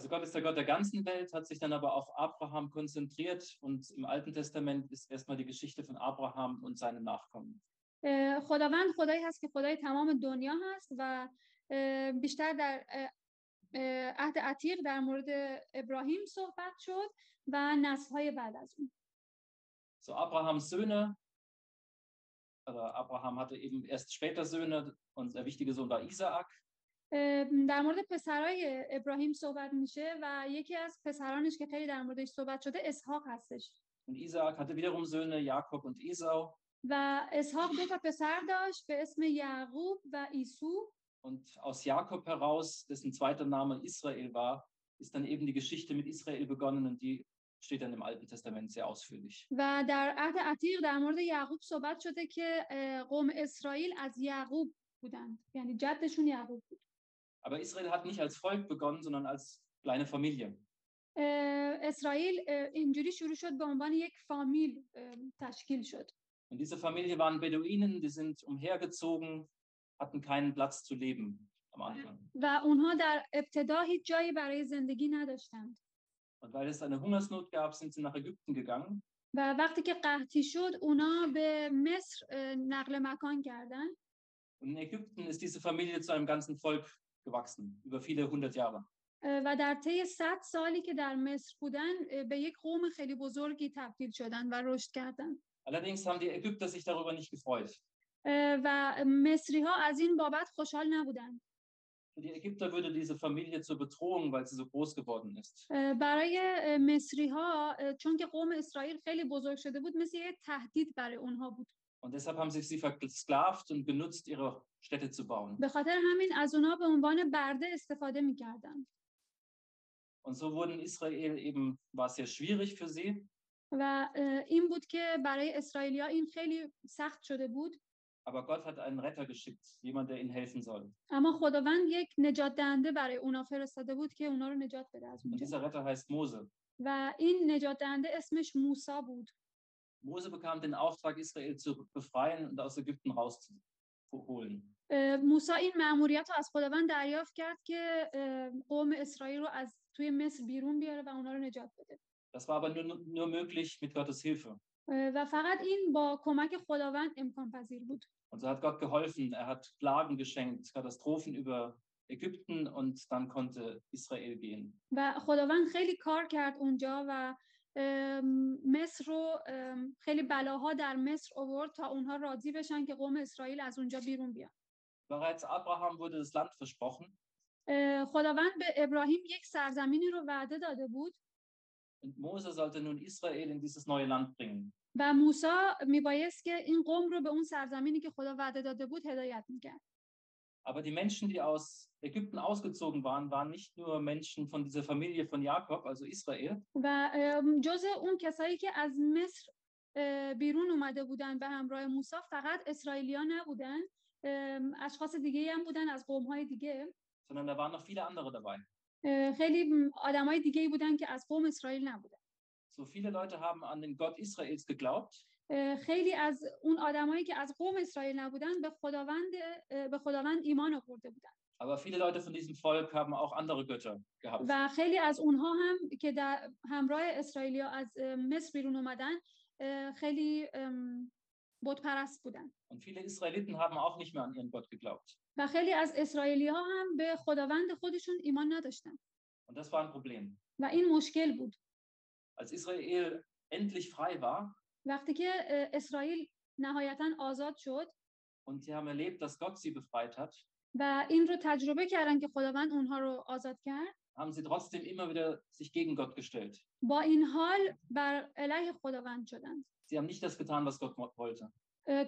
Also Gott ist der Gott der ganzen Welt, hat sich dann aber auf Abraham konzentriert und im Alten Testament ist erstmal die Geschichte von Abraham und seinen Nachkommen. اه، خداوند خدایی هست که خدای تمام دنیا هست و اه، بیشتر در اه، اه، عهد عتیق در مورد ابراهیم صحبت شد و نسل‌های بعد از اون So Abrahams Söhne, oder Abraham hatte eben erst später Söhne und der wichtige Sohn war Isaak. در مورد پسرای ابراهیم صحبت میشه و یکی از پسرانش که خیلی در موردش صحبت شده اسحاق هستش Und Isaak hatte wiederum Söhne, Jakob und Esau. و اسحاق دو تا پسر داشت به اسم یعقوب و ایسو Und aus Jakob heraus, dessen zweiter Name Israel war, ist dann eben die Geschichte mit Israel begonnen und die steht dann im Alten Testament sehr ausführlich. و در عهد عتیق در مورد یعقوب صحبت شده که قوم اسرائیل از یعقوب بودند یعنی جدشون یعقوب بود Aber Israel hat nicht als Volk begonnen, sondern als kleine Familie. اه، اسرائیل اه، اینجوری شروع شد به عنوان یک فامیل اه، تشکیل شد Und diese Familie waren Beduinen, die sind umhergezogen, hatten keinen Platz zu leben am Anfang. و اونها در ابتدا هیچ جایی برای زندگی نداشتند Und weil es eine Hungersnot gab, sind sie nach Ägypten gegangen. و وقتی که قحطی شد اونا به مصر اه، نقل مکان کردن Und in Ägypten ist diese Familie zu einem ganzen Volk gewachsen, über viele hundert Jahre. اه، و در طی 100 سالی که در مصر بودن به یک قوم خیلی بزرگی تبدیل شدن و رشد کردن Allerdings haben die Ägypter sich darüber nicht gefreut. اه، و مصری ها از این بابت خوشحال نبودن Für die Ägypter würde diese Familie zur Bedrohung, weil sie so groß geworden ist. اه، برای مصری ها چون که قوم اسرائیل خیلی بزرگ شده بود مثل یک تهدید برای اونها بود Und deshalb haben sich sie versklavt und genutzt, ihre Städte zu bauen. به خاطر همین از اونها به عنوان برده استفاده میکردن Und so wurden Israel eben, war es sehr schwierig für sie, و اه، این بود که برای اسرائیلیا این خیلی سخت شده بود aber Gott hat einen Retter geschickt, jemand, der ihnen helfen soll. اما خداوند یک نجات دهنده برای اونا فرستاده بود که اونا رو نجات بده از Und اونجا dieser Retter heißt Mose. و این نجات دهنده اسمش موسی بود Mose bekam den Auftrag, Israel zu befreien und aus Ägypten rauszuholen. اه، موسی این مأموریت رو از خداوند دریافت کرد که اه، قوم اسرائیل رو از توی مصر بیرون بیاره و اونا رو نجات بده Das war aber nur, nur möglich mit Gottes Hilfe. اه، و فقط این با کمک خداوند امکان پذیر بود Und so hat Gott geholfen. Er hat Plagen geschenkt, Katastrophen über Ägypten und dann konnte Israel gehen. و خداوند خیلی کار کرد اونجا و ام، مصر رو خیلی بلاها در مصر آورد تا اونها راضی بشن که قوم اسرائیل از اونجا بیرون بیان. Bereits Abraham wurde das Land versprochen. خداوند به ابراهیم یک سرزمینی رو وعده داده بود. Und Mose sollte nun Israel in dieses neue Land bringen. و موسی میبایست که این قوم رو به اون سرزمینی که خدا وعده داده بود هدایت می‌کرد. Aber die Menschen, die aus Ägypten ausgezogen waren, waren nicht nur Menschen von dieser Familie von Jakob, also Israel, و ام، جز اون کسایی که از مصر اه، بیرون اومده بودن به همراه موسی فقط اسرائیلیا نبودن ام، اشخاص دیگه هم بودن از قوم های دیگه sondern da waren noch viele andere dabei. اه، خیلی آدم های دیگه بودن که از قوم اسرائیل نبودن So viele Leute haben an den Gott Israels geglaubt, اه، خیلی از اون آدمایی که از قوم اسرائیل نبودن به خداوند به خداوند ایمان آورده بودن aber viele Leute von diesem Volk haben auch andere Götter gehabt. و خیلی از اونها هم که در همراه اسرائیلیا از مصر بیرون اومدن خیلی بت پرست بودن Und viele Israeliten haben auch nicht mehr an ihren Gott geglaubt. و خیلی از اسرائیلی ها هم به خداوند خودشون ایمان نداشتن Und das war ein Problem. و این مشکل بود Als Israel endlich frei war وقتی که اسرائیل نهایتا آزاد شد und sie haben erlebt, dass Gott sie befreit hat, و این رو تجربه کردن که خداوند اونها رو آزاد کرد haben sie trotzdem immer wieder sich gegen Gott gestellt. با این حال بر علیه خداوند شدند Sie haben nicht das getan, was Gott wollte.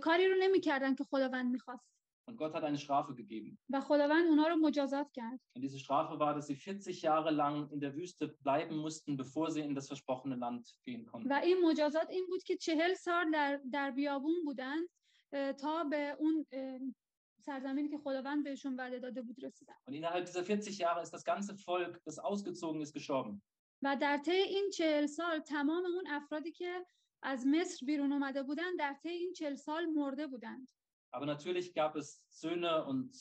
کاری رو نمی‌کردن که خداوند می‌خواست Und Gott hat eine Strafe gegeben. و خداوند اونها رو مجازات کرد Und diese Strafe war, dass sie 40 Jahre lang in der Wüste bleiben mussten, bevor sie in das versprochene Land gehen konnten. و این مجازات این بود که چهل سال در, در بیابون بودند اه، تا به اون اه، سرزمینی که خداوند بهشون وعده داده بود رسیدن Und innerhalb dieser 40 Jahre ist das ganze Volk, das ausgezogen ist, gestorben. و در طی این چهل سال تمام اون افرادی که از مصر بیرون اومده بودند در طی این چهل سال مرده بودند Aber natürlich gab es Söhne und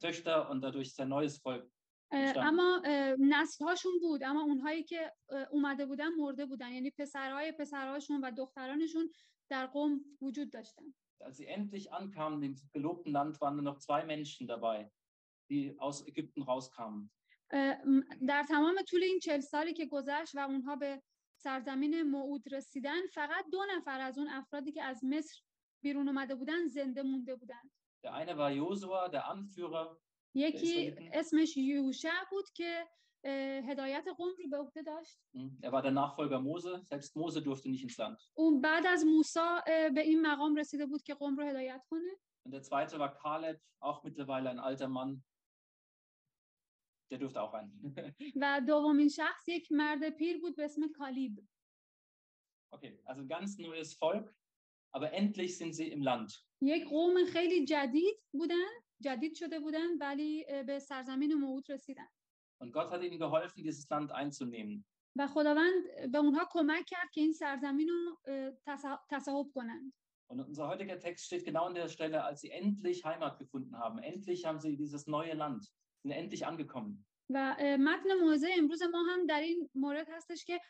Töchter und dadurch ist ein neues Volk اه، Verstanden. اما نسل هاشون بود اما اونهایی که اه، اومده بودن مرده بودن یعنی پسرهای پسرهاشون و دخترانشون در قوم وجود داشتن Als sie endlich ankamen im gelobten Land, waren nur noch zwei Menschen dabei, die aus Ägypten rauskamen. اه، م- در تمام طول این چل سالی که گذشت و اونها به سرزمین موعود رسیدن فقط دو نفر از اون افرادی که از مصر بیرون اومده بودن زنده مونده بودن Der eine war Josua, der Anführer, یکی اسرائیلیتون؟ اسمش یوشع بود که اه، هدایت قوم رو به عهده داشت hm, er war der Nachfolger Mose. Selbst Mose durfte nicht ins Land. اون بعد از موسی اه، به این مقام رسیده بود که قوم رو هدایت کنه Und der zweite war Kaleb, auch mittlerweile ein alter Mann. Der durfte auch rein. و دومین شخص یک مرد پیر بود به اسم کالیب okay, also ein ganz neues Volk, aber endlich sind sie im Land. یک قوم خیلی جدید بودن جدید شده بودن ولی اه، به سرزمین موعود رسیدن Und Gott hat ihnen geholfen, dieses Land einzunehmen. و خداوند به اونها کمک کرد که این سرزمین رو اه، تص- تصاحب کنند Und unser heutiger Text steht genau an der Stelle, als sie endlich Heimat gefunden haben. Endlich haben sie dieses neue Land, sind endlich angekommen. و متن موعظه امروز ما هم در این مورد هستش که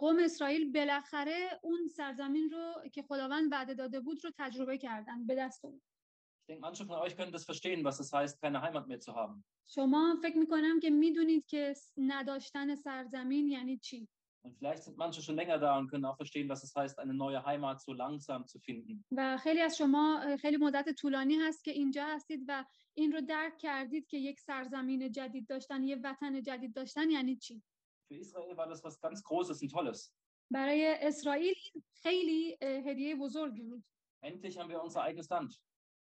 قوم اسرائیل بالاخره اون سرزمین رو که خداوند وعده داده بود رو تجربه کردن به دست آورد Ich denke, manche von euch können das verstehen, was es heißt, keine Heimat mehr zu haben. شما فکر می‌کنم که می‌دونید که نداشتن سرزمین یعنی چی Und vielleicht sind manche schon länger da und können auch verstehen, was es heißt, eine neue Heimat so langsam zu finden. و خیلی از شما خیلی مدت طولانی هست که اینجا هستید و این رو درک کردید که یک سرزمین جدید داشتن یه وطن جدید داشتن یعنی چی Für Israel war das was ganz Großes und Tolles. برای اسرائیل این خیلی هدیه بزرگی بود Endlich haben wir unser eigenes Land.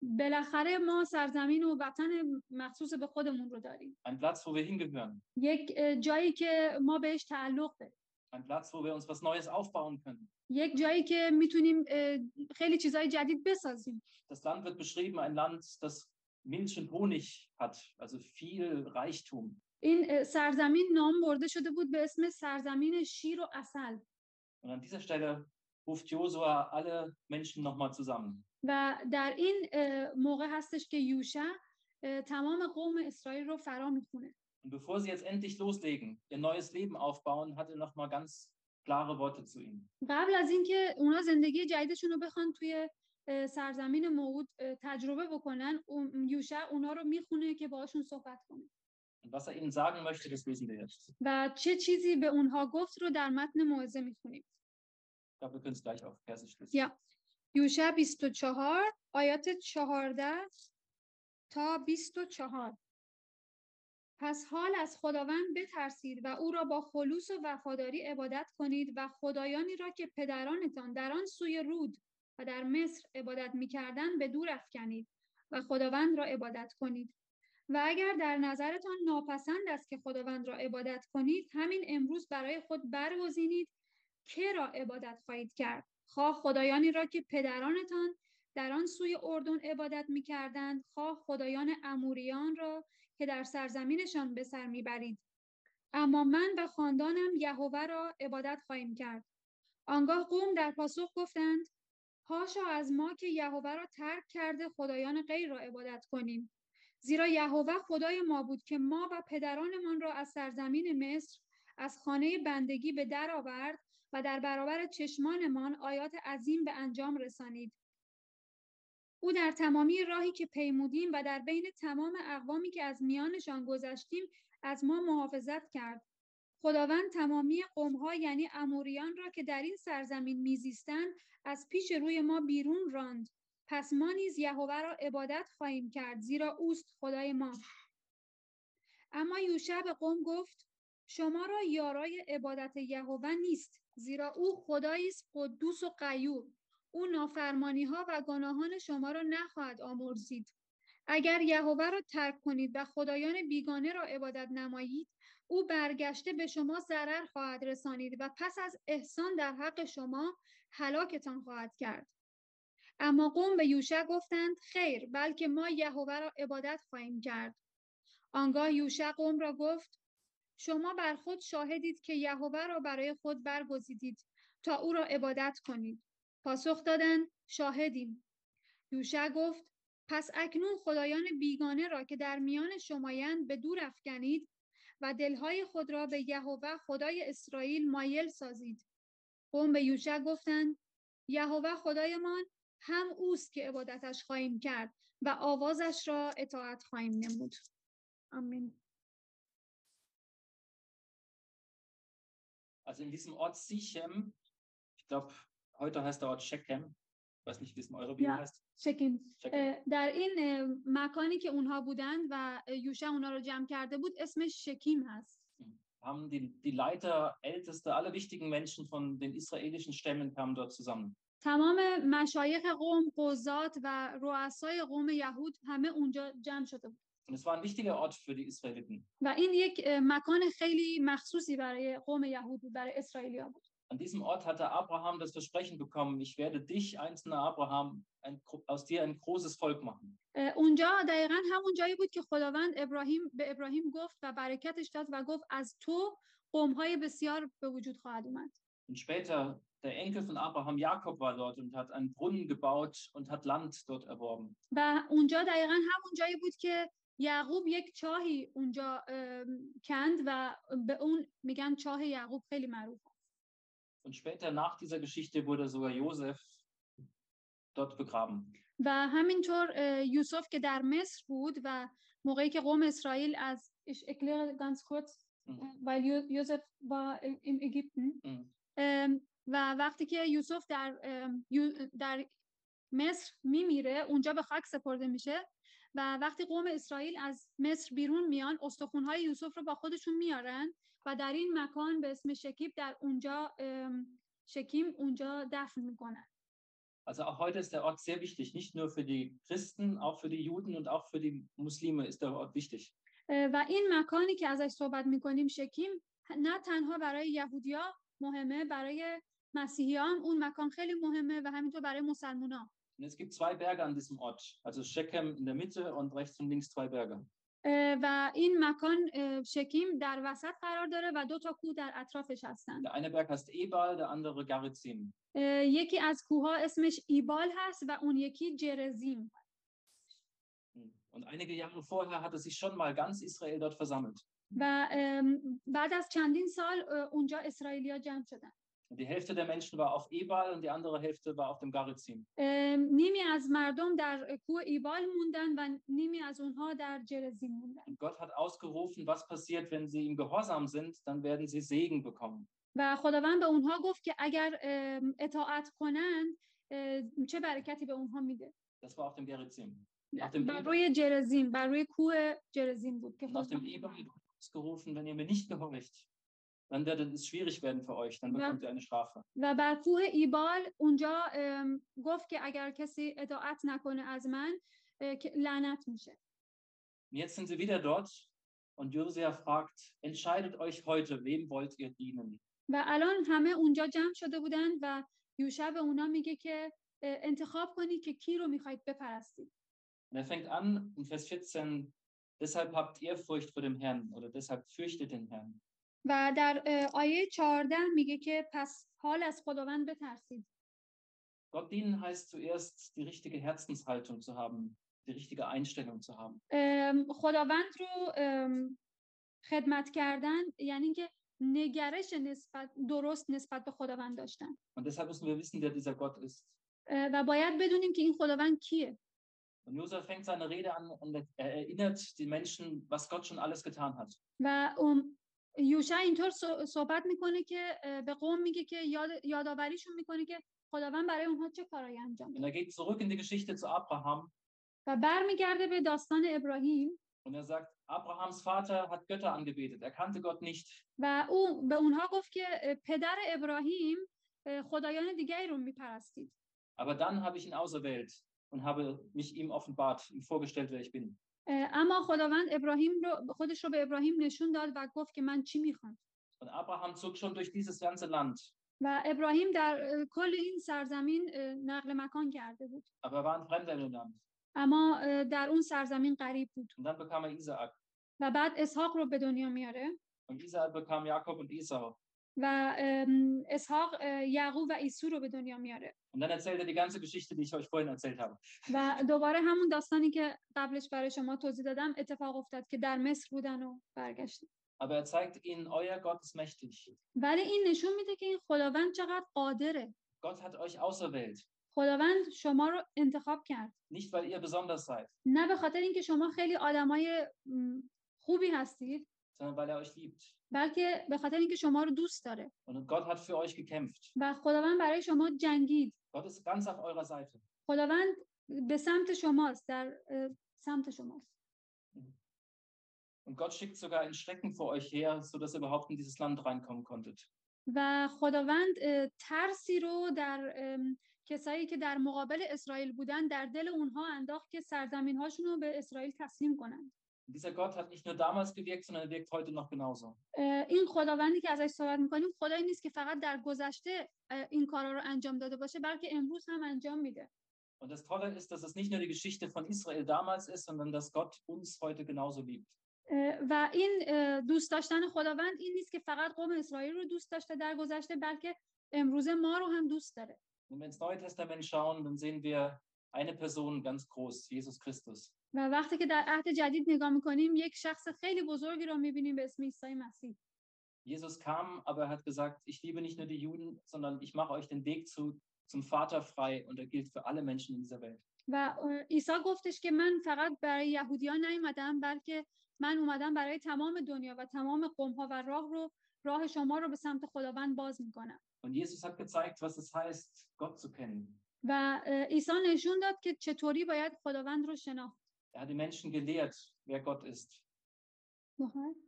بالاخره ما سرزمین و وطن مخصوص به خودمون رو داریم Ein Platz, wo wir hingehören. یک جایی که ما بهش تعلق داریم Ein Platz, wo wir uns was Neues aufbauen können. یک جایی که می‌تونیم خیلی چیزای جدید بسازیم Das Land wird beschrieben, ein Land, das Milch und Honig hat, also viel Reichtum. این اه، سرزمین نام برده شده بود به اسم سرزمین شیر و اصل Und an dieser Stelle ruft Josua alle Menschen nochmal zusammen. و در این اه، موقع هستش که یوشع اه، تمام قوم اسرائیل رو فرا میخونه Und bevor sie jetzt endlich loslegen, ihr neues Leben aufbauen, hat er nochmal ganz klare Worte zu ihnen. قبل از اینکه اونا زندگی جدیدشون رو بخوان توی اه، سرزمین موعود تجربه بکنن اون- یوشع اونا رو می‌خونه که باهاشون صحبت کنه was er ihnen sagen möchte, das lesen wir jetzt. و چه چیزی به اونها گفت رو در متن موعظه می‌خونیم Ich glaube, wir können es gleich auf Persisch lesen. Ja. یوشع 24 آیات 14 تا 24 پس حال از خداوند بترسید و او را با خلوص و وفاداری عبادت کنید و خدایانی را که پدرانتان در آن سوی رود و در مصر عبادت می‌کردند به دور افکنید و خداوند را عبادت کنید. و اگر در نظرتان ناپسند است که خداوند را عبادت کنید همین امروز برای خود برگزینید که را عبادت خواهید کرد. خواه خدایانی را که پدرانتان در آن سوی اردن عبادت می‌کردند خواه خدایان اموریان را که در سرزمینشان به سر می‌برید. اما من و خاندانم یهوه را عبادت خواهیم کرد. آنگاه قوم در پاسخ گفتند هاشا از ما که یهوه را ترک کرده خدایان غیر را عبادت کنیم. زیرا یهوه خدای ما بود که ما و پدرانمان را از سرزمین مصر از خانه بندگی به در آورد و در برابر چشمانمان آیات عظیم به انجام رسانید. او در تمامی راهی که پیمودیم و در بین تمام اقوامی که از میانشان گذشتیم از ما محافظت کرد. خداوند تمامی قومها یعنی اموریان را که در این سرزمین میزیستند از پیش روی ما بیرون راند. پس ما نیز یهوه را عبادت خواهیم کرد زیرا اوست خدای ما. اما یوشع به قوم گفت شما را یارای عبادت یهوه نیست زیرا او خدایی است قدوس و غیور او نافرمانی ها و گناهان شما را نخواهد آمرزید. اگر یهوه را ترک کنید و خدایان بیگانه را عبادت نمایید او برگشته به شما ضرر خواهد رسانید و پس از احسان در حق شما هلاکتان خواهد کرد. اما قوم به یوشع گفتند خیر بلکه ما یهوه را عبادت خواهیم کرد. آنگاه یوشع قوم را گفت شما بر خود شاهدید که یهوه را برای خود برگزیدید تا او را عبادت کنید. پاسخ دادند شاهدیم. یوشع گفت پس اکنون خدایان بیگانه را که در میان شمایند به دور افکنید و دلهای خود را به یهوه خدای اسرائیل مایل سازید. قوم به یوشع گفتند یهوه خدایمان هم اوست که عبادتش خواهیم کرد و آوازش را اطاعت خواهیم نمود. آمین. Also in diesem Ort Sichem, ich glaube, heute heißt der Ort Shechem, weiß nicht, wie es in eurer Bibel Ja. heißt. اه، در این مکانی که اونها بودند و یوشع اونها رو جمع کرده بود اسمش شکیم هست Haben die, die Leiter, Älteste, alle wichtigen Menschen von den israelischen Stämmen kamen dort zusammen. تمام مشایخ قوم قضات و رؤسای قوم یهود همه اونجا جمع شده بود es war ein wichtiger Ort für die Israeliten. و این یک مکان خیلی مخصوصی برای قوم یهود بود برای اسرائیلیا بود An diesem Ort hatte Abraham das Versprechen bekommen, ich werde dich, einzelner Abraham, ein, gro- aus dir ein großes Volk machen. اه، اونجا دقیقا همون جایی بود که خداوند ابراهیم به ابراهیم گفت و برکتش داد و گفت از تو قومهای بسیار به وجود خواهد اومد Und später, der Enkel von Abraham, Jakob, war dort und hat einen Brunnen gebaut und hat Land dort erworben. و اونجا دقیقا همون جایی بود که یعقوب یک چاهی اونجا ام، کند و به اون میگن چاه یعقوب خیلی معروف Und später, nach dieser Geschichte, wurde sogar Josef dort begraben. و همینطور یوسف که در مصر بود و موقعی که قوم اسرائیل از ich erkläre ganz kurz weil Jo- Josef war in Ägypten و وقتی که یوسف در در مصر میمیره اونجا به خاک سپرده میشه و وقتی قوم اسرائیل از مصر بیرون میان استخونهای یوسف رو با خودشون میارن و در این مکان به اسم شکیب در اونجا شکیم اونجا دفن می‌کنن Also auch heute ist der Ort sehr wichtig, nicht nur für die Christen, auch für die Juden und auch für die Muslime ist der Ort wichtig. و این مکانی که ازش صحبت می‌کنیم شکیم نه تنها برای یهودیا مهمه برای مسیحیان اون مکان خیلی مهمه و همینطور برای مسلمونا Und es gibt zwei Berge an diesem Ort, also Shechem in der Mitte und rechts und links zwei Berge. و این مکان شکیم در وسط قرار داره و دو تا کوه در اطرافش هستن Der eine Berg heißt Ebal, der andere Garizim. یکی از کوهها اسمش ایبال هست و اون یکی جرزیم Und einige Jahre vorher hatte sich schon mal ganz Israel dort versammelt. و بعد از چندین سال اونجا اسرائیلیا جمع شدن Und die Hälfte der Menschen war auf Ebal und die andere Hälfte war auf dem Garizim. ام، نیمی از مردم در کوه ایبال موندن و نیمی از اونها در جرزیم موندن Und Gott hat ausgerufen, was passiert, wenn sie ihm gehorsam sind, dann werden sie Segen bekommen. و خداوند به اونها گفت که اگر ام، اطاعت کنند اه، چه برکتی به اونها میده Das war auf dem Gerizim. Auf dem بر Ebal, روی جرزیم بر روی کوه جرزیم بود که und auf dem خداوند- Ebal wurde ausgerufen, wenn ihr mir nicht gehorcht, dann wird es schwierig werden für euch, dann Ja. bekommt ihr eine Strafe. و بر کوه ایبال اونجا ام، گفت که اگر کسی اطاعت نکنه از من اه، که لعنت میشه Und jetzt sind sie wieder dort und Josia fragt, entscheidet euch heute, wem wollt ihr dienen? و الان همه اونجا جمع شده بودن و یوشع به اونا میگه که اه، انتخاب کنید که کی رو میخواید بپرستید Und er fängt an in Vers 14, deshalb habt ihr Furcht vor dem Herrn oder deshalb fürchtet den Herrn. و در آیه 14 میگه که پس حال از خداوند بترسید Gott dienen heißt zuerst, die richtige Herzenshaltung zu haben, die richtige Einstellung zu haben. خداوند رو خدمت کردن یعنی که نگرش نسبت درست نسبت به خداوند داشتن Und deshalb müssen wir wissen, wer dieser Gott ist. و باید بدونیم که این خداوند کیه Und Josef fängt seine Rede an und er erinnert die Menschen, was Gott schon alles getan hat. و یوشع اینطور صح- صحبت می‌کنه که به قوم میگه که یاد، یادآوریشون می‌کنه که خداوند برای اونها چه کارایی انجام er geht zurück in die Geschichte zu Abraham و برمیگرده به داستان ابراهیم und er sagt, Abrahams Vater hat Götter angebetet, er kannte Gott nicht. و او به اونها گفت که پدر ابراهیم اه، خدایان دیگری رو میپرستید Aber dann habe ich ihn auserwählt und habe mich ihm offenbart, ihm vorgestellt, wer ich bin. اما خداوند ابراهیم رو خودش رو به ابراهیم نشون داد و گفت که من چی می‌خوام Und Abraham zog schon durch dieses ganze Land, و ابراهیم در کل این سرزمین نقل مکان کرده بود aber er war ein Fremder in Land. اما در اون سرزمین غریب بود Und dann bekam er Isaak. و بعد اسحاق رو به دنیا میاره Und Isaak bekam Jakob und Esau. و اسحاق یعقوب و عیسو رو به دنیا میاره Und dann erzählt er die ganze Geschichte, die ich euch vorhin erzählt habe. و دوباره همون داستانی که قبلش برای شما توضیح دادم اتفاق افتاد که در مصر بودن و برگشتن Aber er zeigt ihnen, euer Gott ist mächtig. ولی این نشون میده که این خداوند چقدر قادره Gott hat euch auserwählt. خداوند شما رو انتخاب کرد Nicht, weil ihr besonders seid, نه به خاطر اینکه شما خیلی آدمای خوبی هستید sondern weil er euch liebt. بلکه به خاطر اینکه شما رو دوست داره Und Gott hat für euch gekämpft. و خداوند برای شما جنگید Gott ist ganz auf eurer Seite. خداوند به سمت شماست در سمت شماست Und Gott schickt sogar einen Schrecken vor euch her, sodass ihr überhaupt in dieses Land reinkommen konntet. و خداوند ترسی رو در کسایی که در مقابل اسرائیل بودن در دل اونها انداخت که سرزمین هاشون رو به اسرائیل تسلیم کنند dieser Gott hat nicht nur damals gewirkt, sondern er wirkt heute noch genauso. اه، این خداوندی که ازش صحبت میکنیم خدایی نیست که فقط در گذشته اه، این کارا رو انجام داده باشه بلکه امروز هم انجام میده Und das Tolle ist, dass es nicht nur die Geschichte von Israel damals ist, sondern dass Gott uns heute genauso liebt. اه، و این اه، دوست داشتن خداوند این نیست که فقط قوم اسرائیل رو دوست داشته در گذشته بلکه امروز ما رو هم دوست داره Wenn wir ins Neue Testament schauen, dann sehen wir eine Person ganz groß, Jesus Christus. و وقتی که در عهد جدید نگاه می‌کنیم یک شخص خیلی بزرگی رو می‌بینیم به اسم عیسی مسیح Jesus kam, aber er hat gesagt, ich liebe nicht nur die Juden, sondern ich mache euch den Weg zu, zum Vater frei und er gilt für alle Menschen in dieser Welt. و عیسی گفتش که من فقط برای یهودیان نیومدم بلکه من اومدم برای تمام دنیا و تمام قوم ها و راه رو راه شما رو به سمت خداوند باز می‌کنم Und Jesus hat gezeigt, was es heißt, Gott zu kennen. و عیسی نشون داد که چطوری باید خداوند رو شناخت Er hat die Menschen gelehrt, wer Gott ist.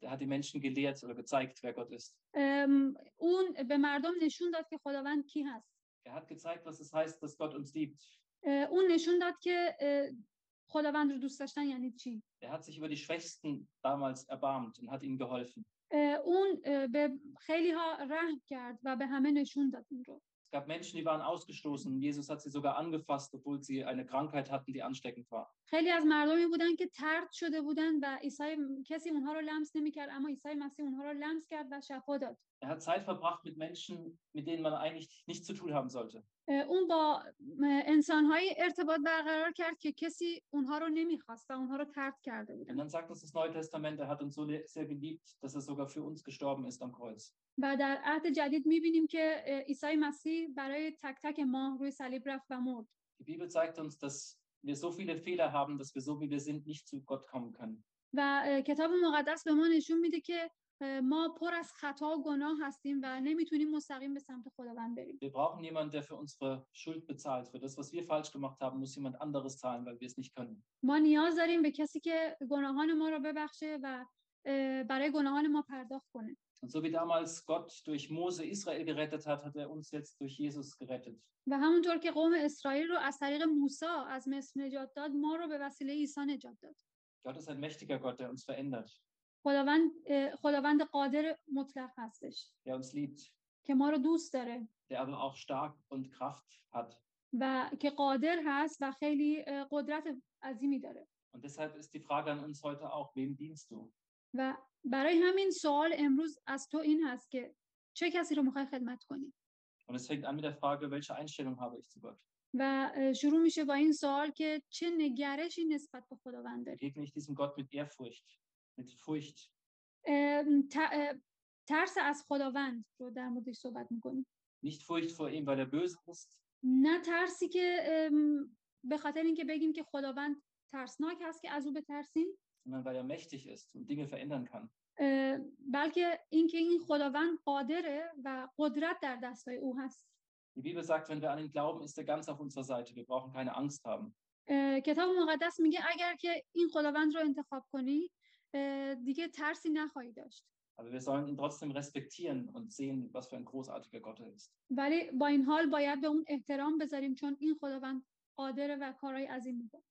Er hat die Menschen gelehrt oder gezeigt, wer Gott ist. ام، اون به مردم نشون داد که خداوند کی هست Er hat gezeigt, was es heißt, dass Gott uns liebt. اه، اون نشون داد که اه، خداوند رو دوست داشتن یعنی چی Er hat sich über die Schwächsten damals erbarmt und hat ihnen geholfen. اه، اون اه، به خیلی ها رحم کرد و به همه نشون داد این رو Es gab Menschen, die waren ausgestoßen. Jesus hat sie sogar angefasst, obwohl sie eine Krankheit hatten, die ansteckend war. خیلی از مردمی بودن که ترد شده بودن و عیسی کسی اونها رو لمس نمیکرد اما عیسی مسیح اونها رو لمس کرد و شفا داد Er hat Zeit verbracht mit Menschen, mit denen man eigentlich nichts zu tun haben sollte. اون با انسانهایی ارتباط برقرار کرد که کسی اونها رو نمی‌خواست و اونها رو ترد کرده Und بودن dann sagt uns das Neue Testament, er hat uns so sehr geliebt, dass er sogar für uns gestorben ist am Kreuz. و در عهد جدید می‌بینیم که عیسی مسیح برای تک تک ما روی صلیب رفت و مرد Die Bibel zeigt uns, dass wir so viele Fehler haben, dass wir so wie wir sind nicht zu Gott kommen können. و کتاب مقدس به ما نشون میده که ما پر از خطا و گناه هستیم و نمی‌تونیم مستقیم به سمت خداوند بریم Wir brauchen jemanden, der für unsere Schuld bezahlt. Für das, was wir falsch gemacht haben, muss jemand anderes zahlen, weil wir es nicht können. ما نیاز داریم به کسی که گناهان ما رو ببخشه و برای گناهان ما پرداخت کنه Und so wie damals Gott durch Mose Israel gerettet hat, hat er uns jetzt durch Jesus gerettet. و همونطور که قوم اسرائیل رو از طریق موسی از مصر نجات داد ما رو به وسیله عیسی نجات داد Gott ist ein mächtiger Gott, der uns verändert, خداوند خداوند قادر مطلق هستش. که ما رو دوست داره. و که قادر هست و خیلی قدرت عظیمی داره. Und deshalb ist die Frage an uns heute auch wem dienst du? و برای همین سوال امروز از تو این هست که چه کسی رو می‌خوای خدمت کنی؟ Und es fängt an mit der Frage welche Einstellung habe ich zu Gott? و شروع میشه با این سوال که چه نگرشی نسبت به خداوند داری؟ Mit Furcht? ام، ت- اه، ترس از خداوند رو در موردش صحبت می‌کنیم Nicht Furcht vor ihm, weil er böse ist, نه ترسی که به خاطر اینکه بگیم که خداوند ترسناک هست که از او بترسیم sondern weil er mächtig ist und Dinge verändern kann. بلکه اینکه این خداوند قادره و قدرت در دستای او هست Die Bibel sagt, wenn wir an ihn glauben, ist er ganz auf unserer Seite. Wir brauchen keine Angst haben. کتاب مقدس میگه اگر که این خداوند رو انتخاب کنی دیگه ترسی نخواهی داشت Aber wir sollen ihn trotzdem respektieren und sehen, was für ein großartiger Gott er ist. ولی با این حال باید به اون احترام بذاریم چون این خداوند قادره و کارهای عظیم می‌کنه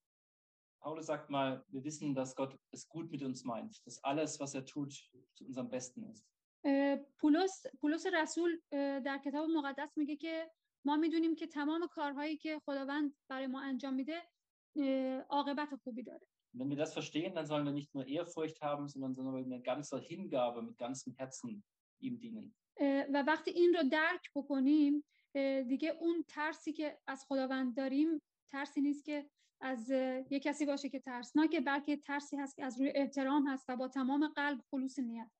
Paulus sagt mal, wir wissen, dass Gott es gut mit uns meint, dass alles, was er tut, zu unserem Besten ist. پولس پولس رسول در کتاب مقدس میگه که ما می‌دونیم که تمام کارهایی که خداوند برای ما انجام میده عاقبت خوبی داره Und wenn wir das verstehen, dann sollen wir nicht nur Ehrfurcht haben, sondern sollen wir mit ganzer Hingabe, mit ganzem Herzen ihm dienen. اه، و وقتی این رو درک بکنیم اه، دیگه اون ترسی که از خداوند داریم ترسی نیست که از اه، یه کسی باشه که ترسناکه بلکه ترسی هست که از روی احترام هست و با تمام قلب خلوص نیت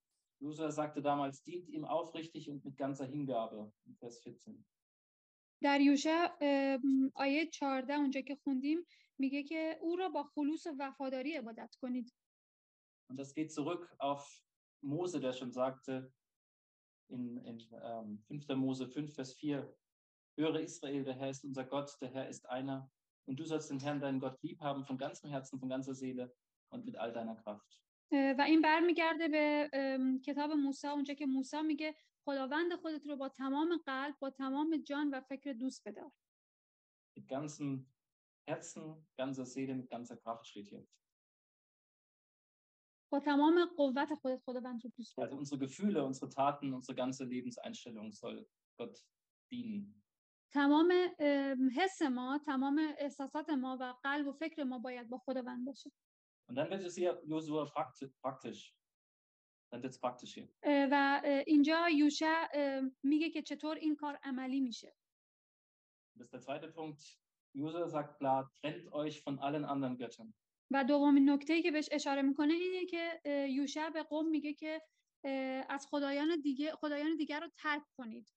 Josua sagte damals, dient ihm aufrichtig und mit ganzer Hingabe. In Vers 14. در یوشع ام، آیه 14 اونجا که خوندیم میگه که او را با خلوص و وفاداری عبادت کنید Und das geht zurück auf Mose, der schon sagte in, in ähm, 5. Mose 5, Vers 4, Höre Israel, der Herr ist unser Gott, der Herr ist einer. Und du sollst den Herrn, deinen Gott, lieb haben von ganzem Herzen, von ganzer Seele und mit all deiner Kraft. اه، و این برمیگرده به ام، کتاب موسی اونجا که موسی میگه خداوند خودت رو با تمام قلب با تمام جان و فکر دوست بدار Mit ganzem Herzen, ganzer Seele, mit ganzer Kraft steht hier. با تمام قوت خودت خداوند رو دوست Also بدار unsere Gefühle, unsere Taten, unsere ganze Lebenseinstellung soll Gott dienen. تمام ام، حس ما تمام احساسات ما و قلب و فکر ما باید با خداوند باشه Und dann wird es hier Josua prakti- praktisch. و اه، اینجا یوشع اه، میگه که چطور این کار عملی میشه Das ist der zweite Punkt. Josua sagt klar, trennt euch von allen anderen Göttern. و دومین نکته که بهش اشاره می‌کنه اینه که اه، یوشع به قوم میگه که از خدایان دیگه خدایان دیگر رو ترک کنید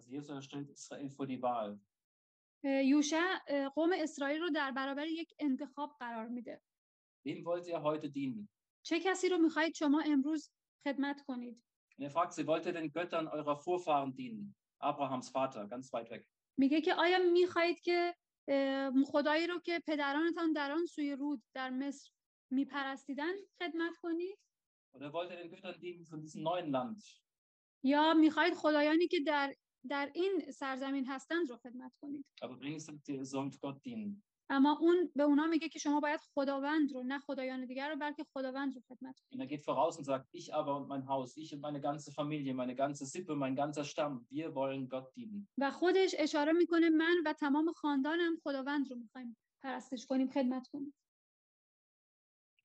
Also Josua stellt Israel vor die Wahl. اه، یوشع قوم اسرائیل رو در برابر یک انتخاب قرار میده Wem wollt ihr heute dienen? چه کسی رو می‌خواهید شما امروز خدمت کنید er fragt sie, wollt ihr den Göttern eurer Vorfahren dienen? Abrahams Vater, ganz weit weg. میگه که آیا می‌خواهید که خدایی رو که پدرانتان در آن سوی رود در مصر میپرستیدن خدمت کنید Oder wollt ihr den Göttern dienen von diesem neuen Land? یا می‌خواهید خدایانی که در در این سرزمین هستند رو خدمت کنید Aber ihr sollt Gott dienen. اما اون به اونا میگه که شما باید خداوند رو نه خدایان دیگر رو بلکه خداوند رو خدمت کنید Und er geht voraus und sagt, ich aber und mein Haus, ich und meine ganze Familie, meine ganze Sippe, mein ganzer Stamm, wir wollen Gott dienen. و خودش اشاره میکنه من و تمام خاندانم خداوند رو میخوایم پرستش کنیم خدمت کنیم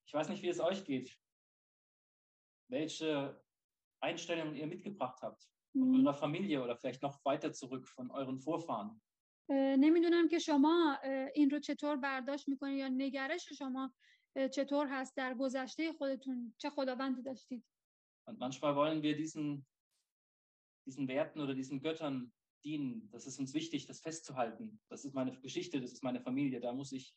Ich weiß nicht, wie es euch geht, welche Einstellungen ihr mitgebracht habt von eurer Familie oder vielleicht noch weiter zurück von euren Vorfahren. نمی‌دونم که شما این رو چطور برداشت می‌کنید یا نگرش شما چطور هست در گذشته خودتون چه خداوندی داشتید Und manchmal wollen wir diesen, diesen Werten oder diesen Göttern dienen. Das ist uns wichtig, das festzuhalten. Das ist meine Geschichte, das ist meine Familie, da muss ich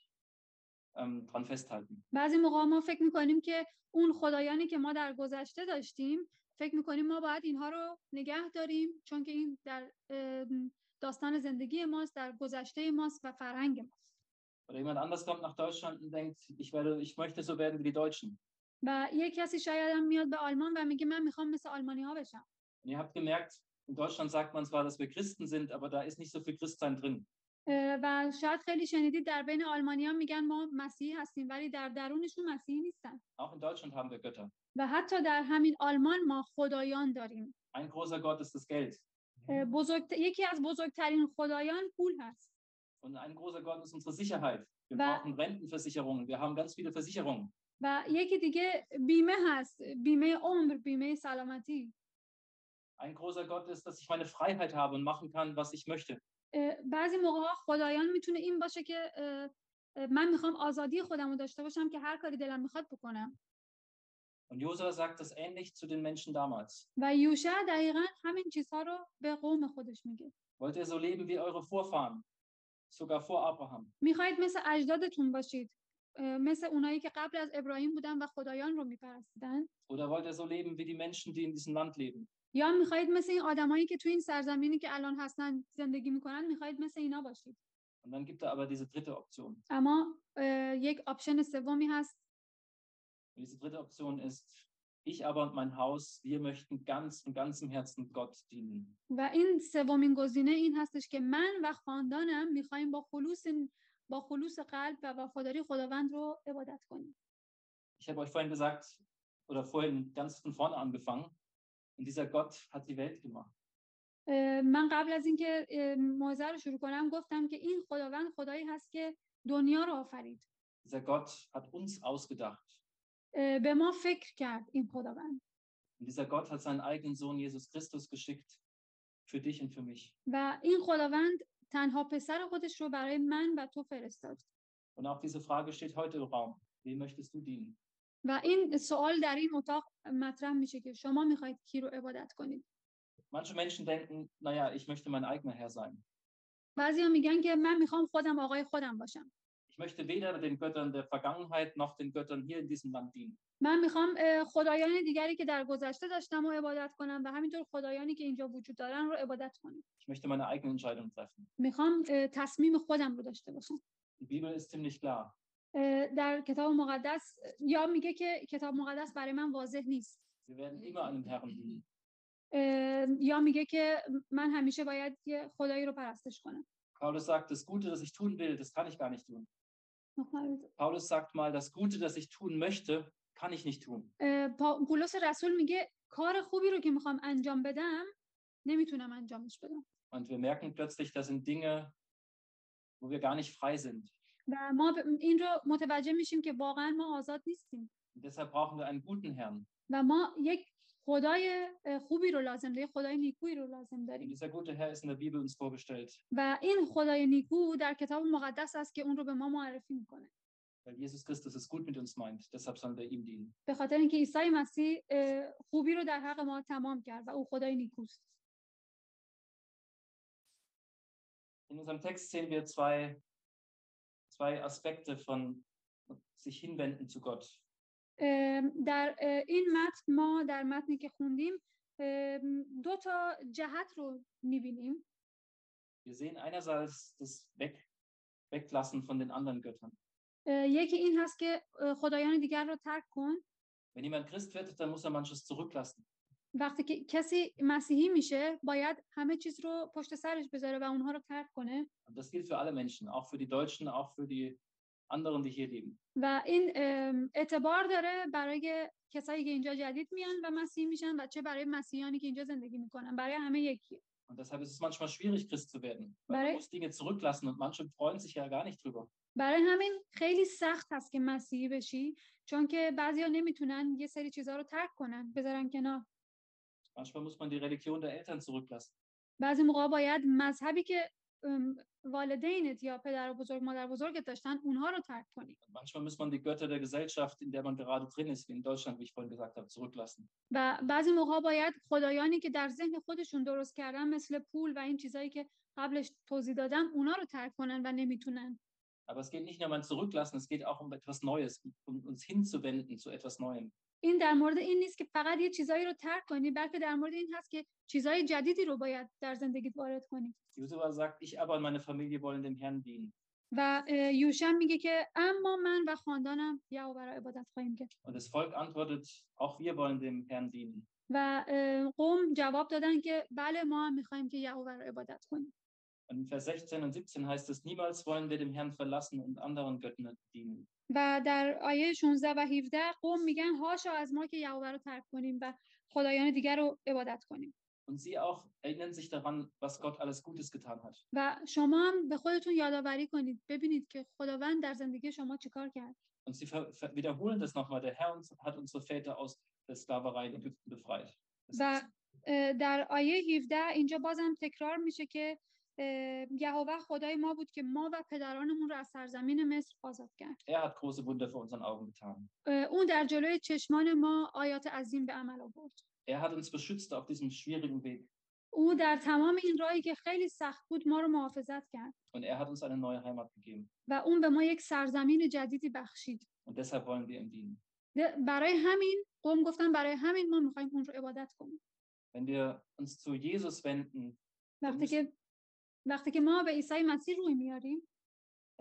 ähm, dran festhalten. بعضی موقع ما فکر می‌کنیم که اون خدایانی که ما در گذشته داشتیم فکر می‌کنیم ما باید اینها رو نگه داریم چون که این در داستان زندگی ماست در گذشته ماست و فرهنگ ماست Oder jemand anders kommt nach Deutschland und denkt, ich, werde, ich möchte so werden wie die Deutschen. و یک کسی شاید هم میاد به آلمان و میگه من می‌خوام مثل آلمانی ها بشم Und ihr habt gemerkt, in Deutschland sagt man zwar, dass wir Christen sind, aber da ist nicht so viel Christsein drin. و شاید خیلی شنیدید در بین آلمانی ها میگن ما مسیحی هستیم ولی در درونشون مسیحی نیستن Auch in Deutschland haben wir Götter. و حتی در همین آلمان ما خدایان داریم Ein großer Gott ist das Geld. بزرگ... یکی از بزرگترین خدایان پول هست Und ein großer Gott ist unsere Sicherheit. Wir Wa- brauchen Rentenversicherungen. Wir haben ganz viele Versicherungen. و یکی دیگه بیمه هست بیمه عمر بیمه سلامتی Ein großer Gott ist, dass ich meine Freiheit habe und machen kann, was ich möchte. بعضی موقع ها خدایان می‌تونه این باشه که من می‌خوام آزادی خودم رو داشته باشم که هر کاری دلم می‌خواد بکنم Und Josua sagt das ähnlich zu den Menschen damals. و یوشع دقیقا همین چیزها رو به قوم خودش میگه Wollt ihr so leben wie eure Vorfahren? Sogar vor Abraham. می‌خواهید مثل اجدادتون باشید اه، مثل اونایی که قبل از ابراهیم بودن و خدایان رو میپرستیدن Oder wollt ihr so leben wie die Menschen, die in diesem Land leben? یا می‌خواهید مثل این آدمایی که تو این سرزمینی که الان هستن زندگی می‌کنن می‌خواهید مثل اینا باشید Und dann gibt er aber diese dritte Option. اما اه، یک آپشن سومی هست Und diese dritte Option ist, ich aber und mein Haus, wir möchten ganz von ganzem Herzen Gott dienen. و این سومین گزینه این هستش که من و خاندانم میخوایم با خلوص با خلوص قلب و وفاداری خداوند رو عبادت کنیم Ich habe euch vorhin gesagt, oder vorhin ganz von vorne angefangen, und dieser Gott hat die Welt gemacht. اه، من قبل از اینکه اه، موعظه رو شروع کنم گفتم که این خداوند خدایی هست که دنیا رو آفرید Dieser Gott hat uns ausgedacht. به ما فکر کرد این خداوند Und dieser Gott hat seinen eigenen Sohn Jesus Christus geschickt für dich und für mich. و این خداوند تنها پسر خودش رو برای من و تو فرستاد Und auch diese Frage steht heute im Raum. Wem möchtest du dienen? و این سوال در این اتاق مطرح میشه که شما می‌خواید کی رو عبادت کنید Manche Menschen denken, naja, ich möchte mein eigener Herr sein. بعضیا میگن که من می‌خوام خودم آقای خودم باشم Ich möchte weder den Göttern der Vergangenheit noch den Göttern hier in diesem Land dienen. من می‌خوام خدایان دیگری که در گذشته داشتم و عبادت کنم و همینطور خدایانی که اینجا وجود دارن رو عبادت کنم Ich möchte meine eigene Entscheidung treffen. می‌خوام تصمیم خودم رو داشته باشم Die Bibel ist ziemlich klar. در کتاب مقدس یا میگه که کتاب مقدس برای من واضح نیست Wir werden immer einem Herrn dienen. یا میگه که من همیشه باید یه خدایی رو پرستش کنم Paulus sagt, das Gute, das ich tun will, das kann ich gar nicht tun. Paulus sagt mal, das Gute, das ich tun möchte, kann ich nicht tun. اه، پا- پولس رسول میگه کار خوبی رو که میخوام انجام بدم نمیتونم انجامش بدم Und wir merken plötzlich, das sind Dinge, wo wir gar nicht frei sind. و ما ب- این رو متوجه میشیم که واقعا ما آزاد نیستیم Und deshalb brauchen wir einen guten Herrn. و ما یک خدای خوبی رو لازم داریم خدای نیکویی رو لازم داریم dieser gute Herr ist in der Bibel uns vorgestellt, و این خدای نیکو در کتاب مقدس است که اون رو به ما معرفی می‌کنه weil Jesus Christus es gut mit uns meint. Deshalb sollen wir ihm dienen. به خاطر اینکه عیسی مسیح خوبی رو در حق ما تمام کرد و او خدای نیکوست In unserem Text sehen wir zwei, zwei Aspekte von sich hinwenden zu Gott. در این متن ما در متنی که خوندیم دو تا جهت رو می‌بینیم Wir sehen einerseits das Weg, Weglassen von den anderen Göttern. یکی این هست که خدایان دیگر رو ترک کن Wenn jemand Christ wird, dann muss er manches zurücklassen. وقتی که کسی مسیحی میشه باید همه چیز رو پشت سرش بذاره و اونها رو ترک کنه Und das gilt für alle Menschen, auch für die Deutschen, auch für die anderen, die hier leben. و این اعتبار داره برای کسایی که اینجا جدید میان و مسیحی میشن و چه برای مسیحیانی که اینجا زندگی می‌کنن برای همه یکیه Und deshalb ist es manchmal schwierig, Christ zu werden. Weil man muss Dinge zurücklassen und manche freuen sich ja gar nicht drüber. برای همین خیلی سخت هست که مسیحی بشی چون که بعضیا نمی‌تونن یه سری چیزها رو ترک کنن بذارن کنار Manchmal muss man die Religion der Eltern zurücklassen. بعضی موقع باید مذهبی که والدینت یا پدر بزرگ مادر بزرگت داشتن اونها رو ترک کنی manchmal muss man die Götter der Gesellschaft, in der man gerade drin ist, wie in Deutschland, wie ich vorhin gesagt habe, zurücklassen. و بعضی موقع باید خدایانی که در ذهن خودشون درست کردن مثل پول و این چیزایی که قبلش توضیح دادم اونا رو ترک کنن و نمی‌تونن Aber es geht nicht nur um ein Zurücklassen, es geht auch um etwas Neues, um uns hinzuwenden zu etwas Neuem. این در مورد این نیست که فقط یه چیزایی رو ترک کنی بلکه در مورد این هست که چیزای جدیدی رو باید در زندگیت وارد کنی Josua sagt, ich aber meine Familie wollen dem Herrn dienen. و یوشع میگه که اما من و خاندانم یهوه را عبادت خواهیم کرد Und das Volk antwortet, auch wir wollen dem Herrn dienen. و قوم جواب دادن که بله ما هم می‌خوایم که یهوه را عبادت کنیم Und in Vers 16 und 17 heißt es, niemals wollen wir dem Herrn verlassen und anderen Göttern dienen. و در آیه 16 و 17 قوم میگن هاشا از ما که یهوه رو ترک کنیم و خدایان دیگر رو عبادت کنیم Und sie auch erinnern sich daran, was Gott alles Gutes getan hat. و شما هم به خودتون یادآوری کنید ببینید که خداوند در زندگی شما چیکار کرد Und sie wiederholen das nochmal. Der Herr uns, hat unsere Väter aus der Sklaverei in Ägypten befreit. و در آیه 17 اینجا بازم تکرار میشه که یهوه خدای ما بود که ما و پدرانمون رو از سرزمین مصر آزاد کرد er hat große Wunder vor unseren Augen getan. اون در جلوی چشمان ما آیات عظیم به عمل آورد Er hat uns beschützt auf diesem schwierigen Weg. او در تمام این راهی که خیلی سخت بود ما رو محافظت کرد Und er hat uns eine neue Heimat gegeben. و اون به ما یک سرزمین جدیدی بخشید Und deshalb wollen wir ihm dienen. برای همین قوم گفتن برای همین ما می‌خوایم اون رو عبادت کنیم Wenn wir uns zu Jesus wenden, وقتی که وقتی که ما به عیسی مسیح روی میاریم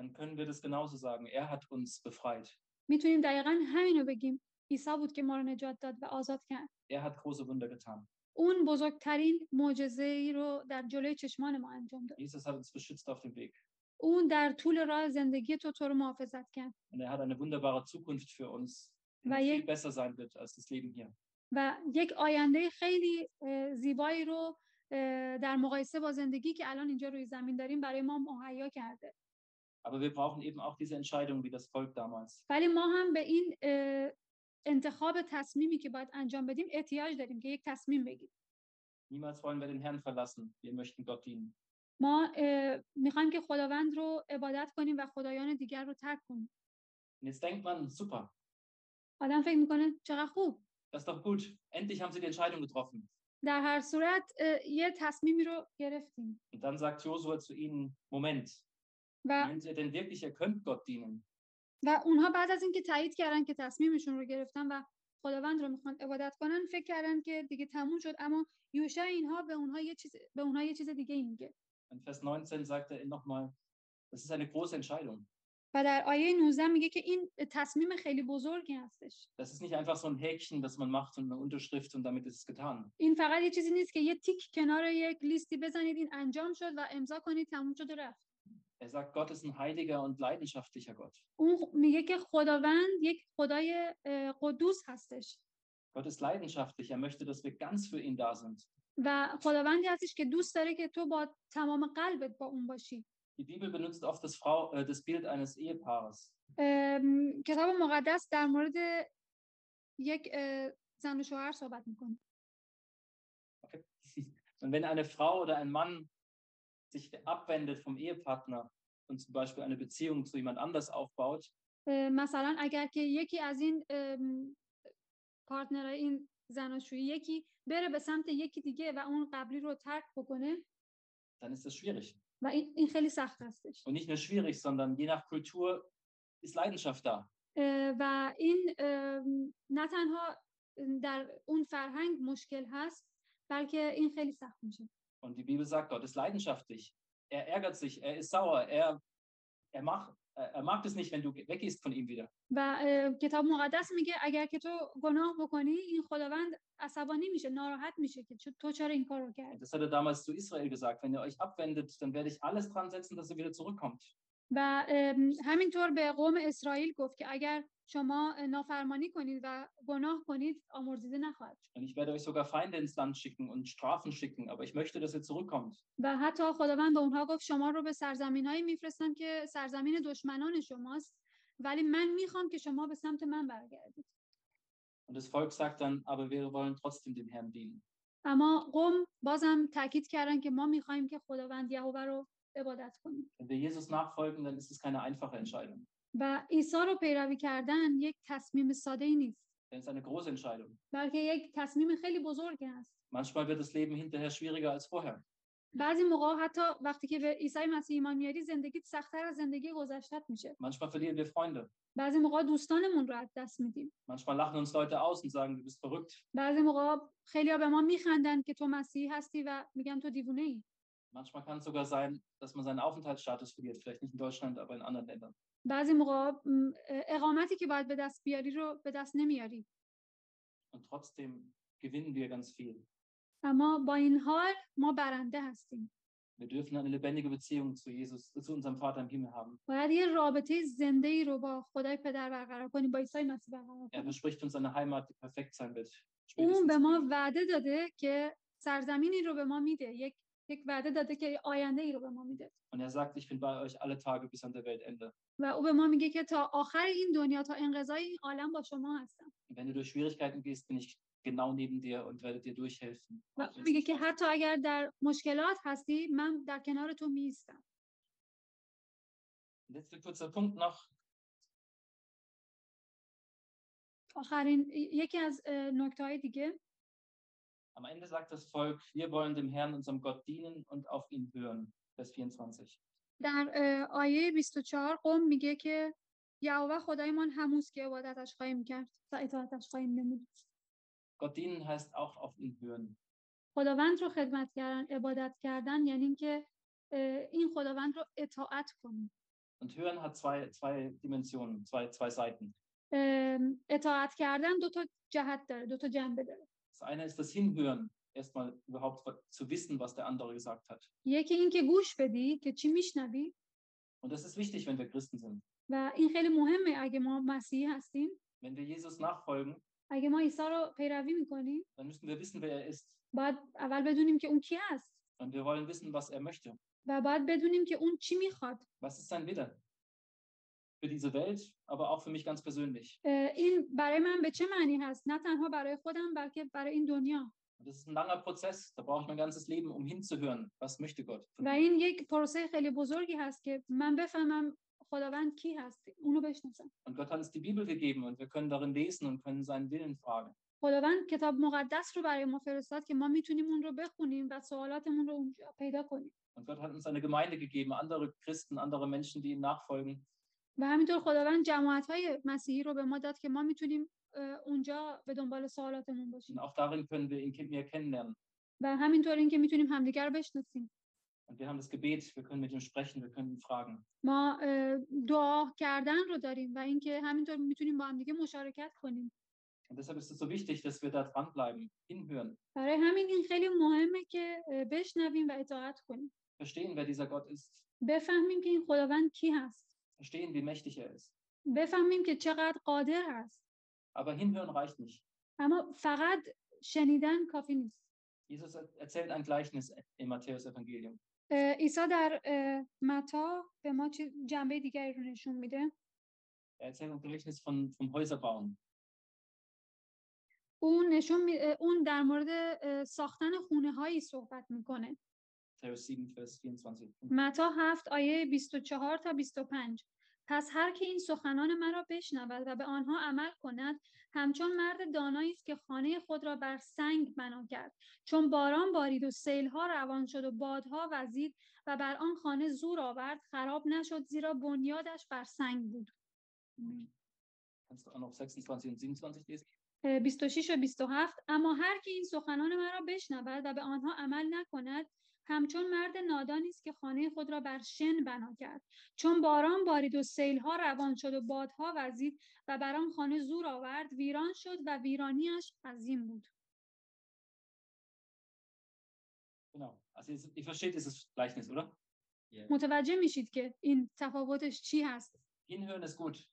dann können wir das genauso sagen. Er hat uns befreit. می‌تونیم دقیقا همین رو بگیم عیسی بود که ما رو نجات داد و آزاد کرد Er hat große Wunder getan. اون بزرگترین معجزه ای رو در جلوی چشمان ما انجام داد Jesus hat uns beschützt auf dem Weg. اون در طول راه زندگی تو تو رو محافظت کرد Und er hat eine wunderbare Zukunft für uns, die viel besser sein wird als das Leben hier. و یک آینده خیلی زیبایی رو در مقایسه با زندگی که الان اینجا روی زمین داریم برای ما مهیا کرده Aber wir brauchen eben auch diese Entscheidung wie das Volk damals. ولی ما هم به این انتخاب تصمیمی که باید انجام بدیم احتیاج داریم که یک تصمیم بگیریم Niemals wollen wir den Herrn verlassen. Wir möchten Gott dienen. ما می‌خوایم که خداوند رو عبادت کنیم و خدایان دیگر رو ترک کنیم jetzt denkt man, super, آدم فکر می‌کنه چقدر خوب Das ist doch gut. Endlich haben sie die Entscheidung getroffen. در هر صورت یه تصمیمی رو گرفتیم Und dann sagt Josua zu ihnen, Moment, و meint ihr denn wirklich, ihr könnt Gott dienen? و اونها بعد از اینکه تایید کردن که تصمیمشون رو گرفتن و خداوند رو می‌خوان عبادت کنن فکر کردن که دیگه تموم شد اما یوشع اینها به اونها یه چیز به اونها یه چیز دیگه میگه In Vers 19 sagt er nochmal, das ist eine große Entscheidung. و در آیه 19 میگه که این تصمیم خیلی بزرگی هستش Das ist nicht einfach so ein Häkchen, das man macht und eine Unterschrift und damit ist es getan. این فقط یه چیزی نیست که یه تیک کنار یک لیستی بزنید این انجام شد و امضا کنید تموم شد و رفت Er sagt, Gott ist ein heiliger und leidenschaftlicher Gott. اون میگه که خداوند یک خدای قدوس هستش Gott ist leidenschaftlich. Er möchte, dass wir ganz für ihn da sind. و خداوندی هستش که دوست داره که تو با تمام قلبت با اون باشی Die Bibel benutzt oft das, Frau, äh, das Bild eines Ehepaares. ام، کتاب مقدس در مورد یک اه، زن و شوهر صحبت میکنه Und wenn eine Frau oder ein Mann sich abwendet vom Ehepartner und zum Beispiel eine Beziehung zu jemand anders aufbaut, اه، مثلا اگر که یکی از این ام، پارتنرهای این زناشویی یکی بره به سمت یکی دیگه و اون قبلی رو ترک بکنه dann ist das schwierig. و این, این خیلی سخت هستش Und nicht nur schwierig, sondern je nach Kultur ist Leidenschaft da. اه، و این ام، نه تنها در اون فرهنگ مشکل هست بلکه این خیلی سخت میشه Und die Bibel sagt, Gott ist leidenschaftlich. Er ärgert sich, er ist sauer, er, er, macht, er er mag es nicht, wenn du weggehst von ihm wieder. و کتاب مقدس میگه اگر که تو گناه بکنی این خداوند عصبانی میشه ناراحت میشه که تو چرا این کار رو کردی Das hat er damals zu Israel gesagt. Wenn ihr euch abwendet, dann werde ich alles dran setzen, dass ihr wieder zurückkommt. و همینطور به قوم اسرائیل گفت که اگر شما نافرمانی کنید و گناه کنید آمرزیده نخواهد شد ich werde euch sogar Feinde ins Land schicken und Strafen schicken, aber ich möchte, dass ihr zurückkommt. و حتی خداوند به اونها گفت شما رو به سرزمین هایی میفرستم که سرزمین دشمنان شماست ولی من می‌خوام که شما به سمت من برگردید Und das Volk sagt dann, aber wir wollen trotzdem dem Herrn dienen. اما قوم بازم تاکید کردن که ما می‌خوایم که خداوند یهوه رو عبادت کنیم Wenn wir Jesus nachfolgen, dann ist es keine einfache Entscheidung. و عیسی رو پیروی کردن یک تصمیم ساده ای نیست es ist eine große Entscheidung. بلکه یک تصمیم خیلی بزرگی است Manchmal wird das Leben hinterher schwieriger als vorher. بعضی موقع حتی وقتی که به عیسی مسیح ایمان میاری زندگیت سختتر از زندگی گذشتت میشه Manchmal verlieren wir Freunde. بعضی موقع دوستانمون رو از دست میدیم Manchmal lachen uns Leute aus und sagen, du bist verrückt. بعضی موقع خیلی به ما میخندن که تو مسیحی هستی و میگن تو دیوونه ای Manchmal kann es sogar sein, dass man seinen Aufenthaltsstatus verliert. Vielleicht nicht in Deutschland, aber in anderen Ländern. بعضی موقع اقامتی که باید به دست بیاری رو به دست نمیاری Und trotzdem gewinnen wir ganz viel. اما با این حال ما برنده هستیم Wir dürfen eine lebendige Beziehung zu Jesus, zu unserem Vater im Himmel haben. باید یه رابطه زنده ای رو با خدای پدر برقرار کنیم با عیسی مسیح برقرار Er کنیم verspricht uns eine Heimat, die perfekt sein wird. اون به. ما وعده داده که سرزمینی رو به ما میده یک یک وعده داده که آینده ای رو به ما میده Und er sagt, ich bin bei euch alle Tage bis an der Weltende. و او به ما میگه که تا آخر این دنیا تا انقضای این عالم با شما هستم wenn du durch Schwierigkeiten gehst, bin ich genau neben dir und werde dir durchhelfen. و میگه که حتی اگر در مشکلات هستی من در کنار تو میستم. Letzter kurzer Punkt noch. آخرین یکی از نکته های دیگه Am Ende sagt das Volk, wir wollen dem Herrn, unserem Gott, dienen und auf ihn hören. Vers 24. در اه، آیه 24 قوم میگه که یهوه خدایمان هموست که عبادتش خواهیم کرد و اطاعتش خواهیم نمود Gott dienen heißt auch auf ihn hören. خداوند رو خدمت کردن عبادت کردن یعنی اینکه اه، این خداوند رو اطاعت کنیم Und hören hat zwei, zwei Dimensionen, zwei, zwei Seiten. ام، اطاعت کردن دو تا جهت داره دو تا جنبه داره Das eine ist das Hinhören, erstmal überhaupt zu wissen, was der andere gesagt hat. یکی این که گوش بدی که چی میشنوی Und das ist wichtig, wenn wir Christen sind. و این خیلی مهمه اگه ما مسیحی هستیم Wenn wir Jesus nachfolgen, اگه ما عیسی رو پیروی میکنیم dann müssen wir wissen, wer er ist. باید اول بدونیم که اون کی هست Und wir wollen wissen, was er möchte. و باید بدونیم که اون چی میخواد Was ist sein Wille? Für diese Welt, aber auch für mich ganz persönlich. اه، این برای من به چه معنی هست نه تنها برای خودم بلکه برای این دنیا Und das ist ein langer Prozess. Da brauche ich mein ganzes Leben, um hinzuhören, was möchte Gott. von و mir. این یک پروسه خیلی بزرگی هست که من بفهمم خداوند کی هست اونو بشناسن Und Gott hat uns die Bibel gegeben und wir können darin lesen und können seinen Willen fragen. خداوند کتاب مقدس رو برای ما فرستاد که ما میتونیم اون رو بخونیم و سوالاتمون رو اونجا پیدا کنیم Und Gott hat uns eine Gemeinde gegeben, andere Christen, andere Menschen, die ihm nachfolgen. و همینطور خداوند جماعت های مسیحی رو به ما داد که ما می‌تونیم اونجا به دنبال سوالاتمون باشیم. Auch darin können wir ihn mehr kennenlernen. و همینطور اینکه می‌تونیم همدیگر رو بشناسیم. Und wir haben das Gebet, wir können mit ihm sprechen, wir können ihn fragen. ما دعا کردن رو داریم و اینکه همینطور می‌تونیم با همدیگه مشارکت کنیم. Und deshalb ist es so wichtig, dass wir da dranbleiben, hinhören, برای همین این خیلی مهمه که بشنویم و اطاعت کنیم. Verstehen, wer dieser Gott ist, بفهمیم که این خداوند کی هست. Verstehen, wie mächtig er ist. بفهمیم که چقدر قادر هست Aber hinhören reicht nicht. اما فقط شنیدن کافی نیست Jesus er- erzählt ein Gleichnis im Matthäus-Evangelium. اه، عیسی در متا به ما جنبه دیگری رو نشون میده Er erzählt ein Gleichnis von, vom Häuserbauen. اون نشون می- اون در مورد ساختن خونه هایی صحبت می‌کنه متا هفت آیه 24 تا 25 پس هر که این سخنان مرا بشنود و به آنها عمل کند همچون مرد دانایی است که خانه خود را بر سنگ بنا کرد. چون باران بارید و سیلها روان شد و بادها وزید و بر آن خانه زور آورد خراب نشد زیرا بنیادش بر سنگ بود. Kannst du auch noch 26 und 27 lesen? اه، 26 و 27 اما هر که این سخنان مرا بشنود و به آنها عمل نکند همچون مرد نادانی است که خانه خود را بر شن بنا کرد چون باران بارید و سیلها روان شد و بادها وزید و بر آن خانه زور آورد ویران شد و ویرانیش عظیم بود Genau. Also ihr, ihr versteht dieses Gleichnis, oder? متوجه میشید که این تفاوتش چی هست Hinhören ist gut.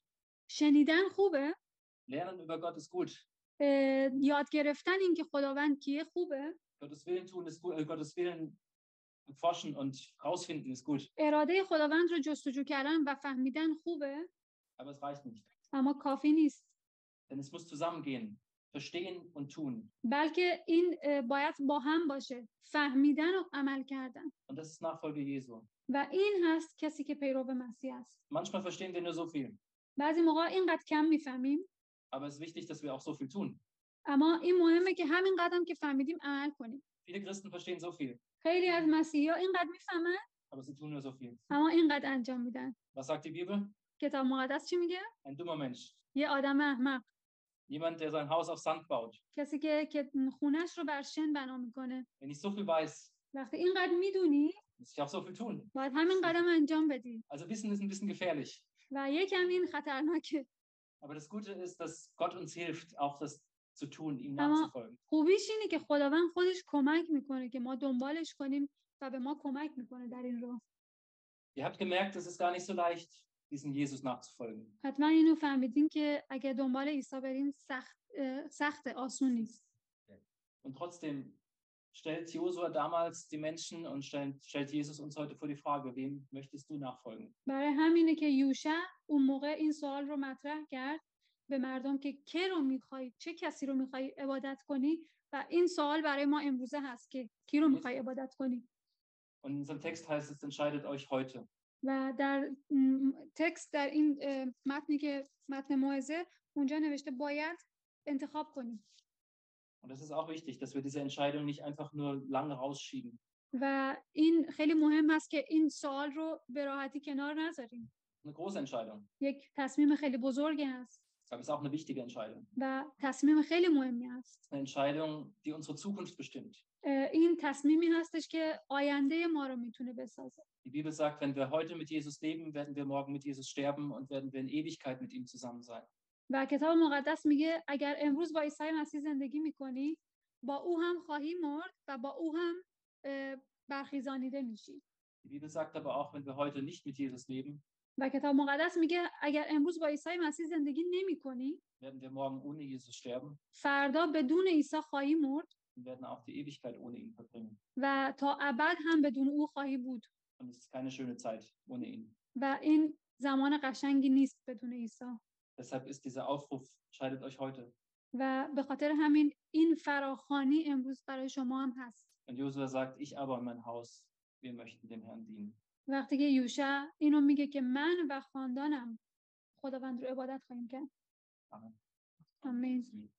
شنیدن خوبه Lernen über Gott ist gut. یاد گرفتن اینکه خداوند کیه خوبه Gottes Willen tun ist gut. Äh, Gottes Willen forschen und rausfinden ist gut. اراده خداوند رو جستجو کردن و فهمیدن خوبه Aber es reicht nicht. اما کافی نیست Denn es muss zusammengehen. Verstehen und tun. بلکه این باید با هم باشه فهمیدن و عمل کردن Und das ist Nachfolge Jesu. و این هست کسی که پیرو مسیح است Manchmal verstehen wir nur so viel. بعضی موقع اینقدر کم می‌فهمیم Aber es ist wichtig, dass wir auch so viel tun. اما این مهمه که همین قدم که فهمیدیم عمل کنیم Viele Christen verstehen so viel, خیلی از مسیحی ها اینقدر میفهمن aber sie tun nur so viel. اما اینقدر انجام میدن Was sagt die Bibel? کتاب مقدس چی میگه Ein dummer Mensch. یه آدم احمق Jemand, der sein Haus auf Sand baut. کسی که که خونش رو بر شن بنا میکنه Wenn ich so viel weiß, وقتی اینقدر میدونی muss ich auch so viel tun. باید همین قدم انجام بدی Also Wissen ist ein bisschen gefährlich. و یه کمی این خطرناکه Aber das Gute ist, dass Gott uns hilft, auch das zu tun, ihm nachzufolgen. خوبیش اینه که خداوند خودش کمک می‌کنه که ما دنبالش کنیم و به ما کمک می‌کنه در این راه Ihr habt gemerkt, es ist gar nicht so leicht, diesem Jesus nachzufolgen. حتما اینو فهمیدین که اگه دنبال عیسی بریم سخت سخت آسون نیست Und trotzdem stellt Josua damals die Menschen und stellt, stellt Jesus uns heute vor die Frage, wem möchtest du nachfolgen? برای همینه که یوشع اون موقع این سوال رو مطرح کرد به مردم که که رو می‌خوای چه کسی رو می‌خوای عبادت کنی؟ و این سوال برای ما امروزه هست که کی رو می‌خوای عبادت کنی؟ Und in unserem Text heißt es, entscheidet euch heute. و در تکست در این متنی که متن موعظه اونجا نوشته باید انتخاب کنی Und das ist auch wichtig, dass wir diese Entscheidung nicht einfach nur lange rausschieben. و این خیلی مهم هست که این سوال رو به راحتی کنار نذاریم. Eine große Entscheidung, یک تصمیم خیلی بزرگی هست. aber es ist auch eine wichtige Entscheidung. و تصمیم خیلی مهمی هست Eine Entscheidung, die unsere Zukunft bestimmt. اه، این تصمیمی هستش که آینده ما رو میتونه بسازه Die Bibel sagt, wenn wir heute mit Jesus leben, werden wir morgen mit Jesus sterben und werden wir in Ewigkeit mit ihm zusammen sein. و کتاب مقدس میگه اگر امروز با عیسی مسیح زندگی میکنی با او هم خواهی مرد و با او هم اه، برخیزانیده میشی Die Bibel sagt aber auch, wenn wir heute nicht mit Jesus leben, و کتاب مقدس میگه اگر امروز با عیسی مسیح زندگی نمی کنی werden wir morgen ohne Jesus sterben فردا بدون عیسی خواهی مرد und werden auch die Ewigkeit ohne ihn verbringen. و تا ابد هم بدون او خواهی بود Und es ist keine schöne Zeit ohne ihn. و این زمان قشنگی نیست بدون عیسی Deshalb ist dieser Aufruf, scheidet euch heute. و به خاطر همین این فراخانی امروز برای شما هم هست Und Josua sagt, ich aber und mein Haus, wir möchten dem Herrn dienen. وقتی که یوشع اینو میگه که من و خاندانم خداوند رو عبادت خواهیم کرد. آمین